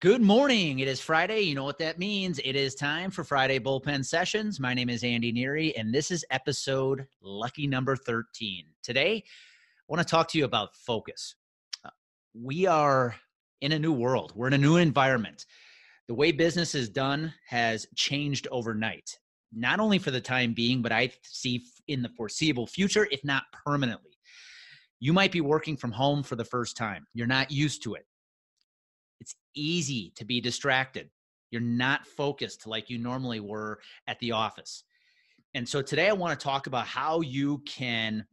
Good morning. It is Friday. You know what that means. It is time for Friday Bullpen Sessions. My name is Andy Neary, and this is episode lucky number 13. Today, I want to talk to you about focus. Uh, we are in a new world, we're in a new environment. The way business is done has changed overnight, not only for the time being, but I see in the foreseeable future, if not permanently. You might be working from home for the first time, you're not used to it it's easy to be distracted. You're not focused like you normally were at the office. And so today I want to talk about how you can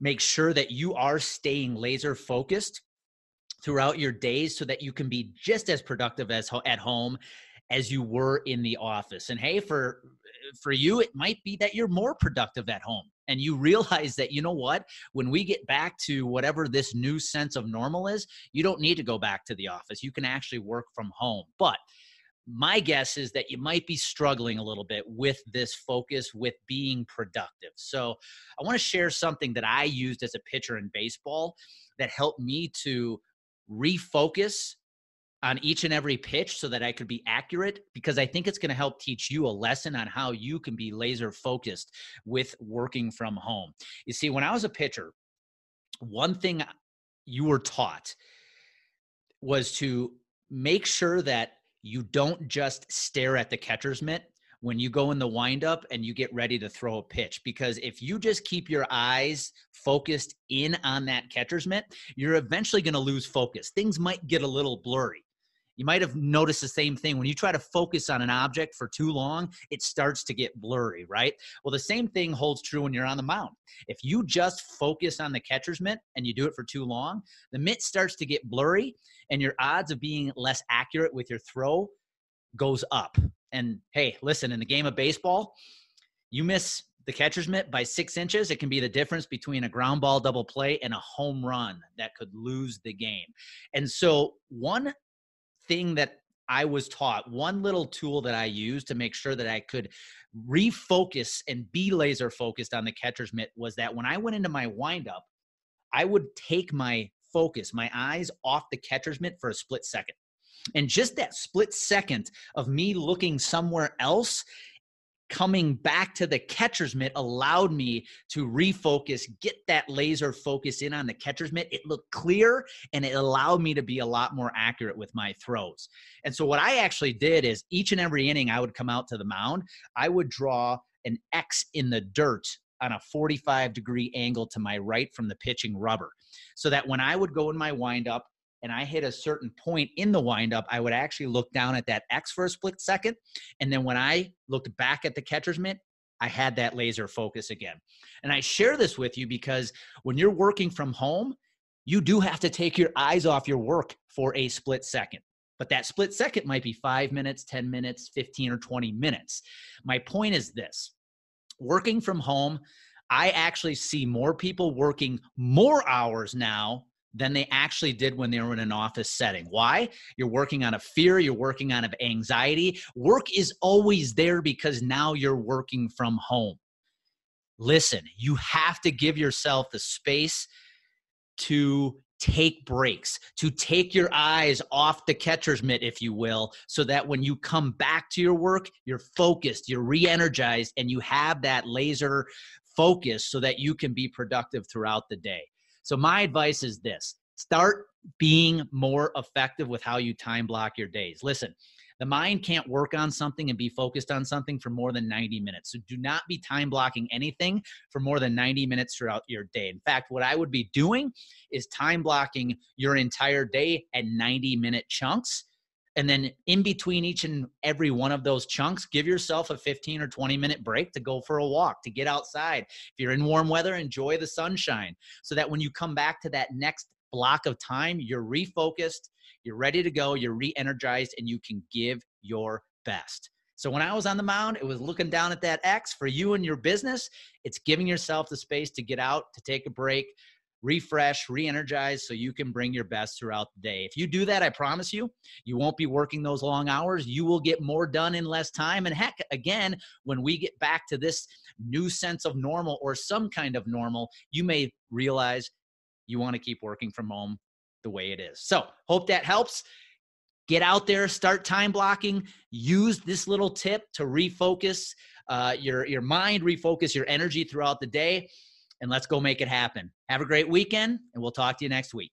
make sure that you are staying laser focused throughout your days so that you can be just as productive as at home as you were in the office. And hey, for for you it might be that you're more productive at home and you realize that you know what? When we get back to whatever this new sense of normal is you don't need to go back to the office. You can actually work from home. But my guess is that you might be struggling a little bit with this focus with being productive. So i want to share something that i used as a pitcher in baseball that helped me to refocus on each and every pitch so that I could be accurate because I think it's going to help teach you a lesson on how you can be laser focused with working from home. You see, when I was a pitcher, one thing you were taught was to make sure that you don't just stare at the catcher's mitt when you go in the windup and you get ready to throw a pitch. Because if you just keep your eyes focused in on that catcher's mitt, you're eventually going to lose focus. Things might get a little blurry you might have noticed the same thing. When you try to focus on an object for too long it starts to get blurry right? Well the same thing holds true when you're on the mound. If you just focus on the catcher's mitt and you do it for too long the mitt starts to get blurry and your odds of being less accurate with your throw goes up. And hey listen in the game of baseball you miss the catcher's mitt by six inches, it can be the difference between a ground ball double play and a home run that could lose the game. And so, one thing that I was taught, one little tool that I used to make sure that I could refocus and be laser focused on the catcher's mitt was that when I went into my windup, I would take my focus, my eyes off the catcher's mitt for a split second. And just that split second of me looking somewhere else coming back to the catcher's mitt allowed me to refocus, get that laser focus in on the catcher's mitt. It looked clear and it allowed me to be a lot more accurate with my throws. And so, what I actually did is each and every inning I would come out to the mound, I would draw an X in the dirt on a 45 degree angle to my right from the pitching rubber. So that when I would go in my windup, and I hit a certain point in the windup, I would actually look down at that X for a split second. And then when I looked back at the catcher's mitt, I had that laser focus again. And I share this with you because when you're working from home, you do have to take your eyes off your work for a split second. But that split second might be five minutes, 10 minutes, 15 or 20 minutes. My point is this working from home, I actually see more people working more hours now than they actually did when they were in an office setting. Why? You're working on a fear, you're working on an anxiety. Work is always there because now you're working from home. Listen, you have to give yourself the space to take breaks, to take your eyes off the catcher's mitt, if you will, so that when you come back to your work, you're focused, you're re energized, and you have that laser focus so that you can be productive throughout the day. So my advice is this start being more effective with how you time block your days. Listen, the mind can't work on something and be focused on something for more than 90 minutes. So do not be time blocking anything for more than 90 minutes throughout your day. In fact, what I would be doing is time blocking your entire day at 90 minute chunks and then in between each and every one of those chunks, give yourself a 15 or 20 minute break to go for a walk, to get outside. If you're in warm weather, enjoy the sunshine so that when you come back to that next block of time, you're refocused, you're ready to go, you're re energized, and you can give your best. So when I was on the mound, it was looking down at that X for you and your business. It's giving yourself the space to get out, to take a break, refresh, re energize so you can bring your best throughout the day. If you do that, I promise you, you won't be working those long hours. You will get more done in less time. And heck, again, when we get back to this new sense of normal or some kind of normal, you may realize you want to keep working from home the way it is. So, hope that helps. get out there, start time blocking, use this little tip to refocus uh, your, your mind, refocus your energy throughout the day, and let's go make it happen. Have a great weekend, and we'll talk to you next week.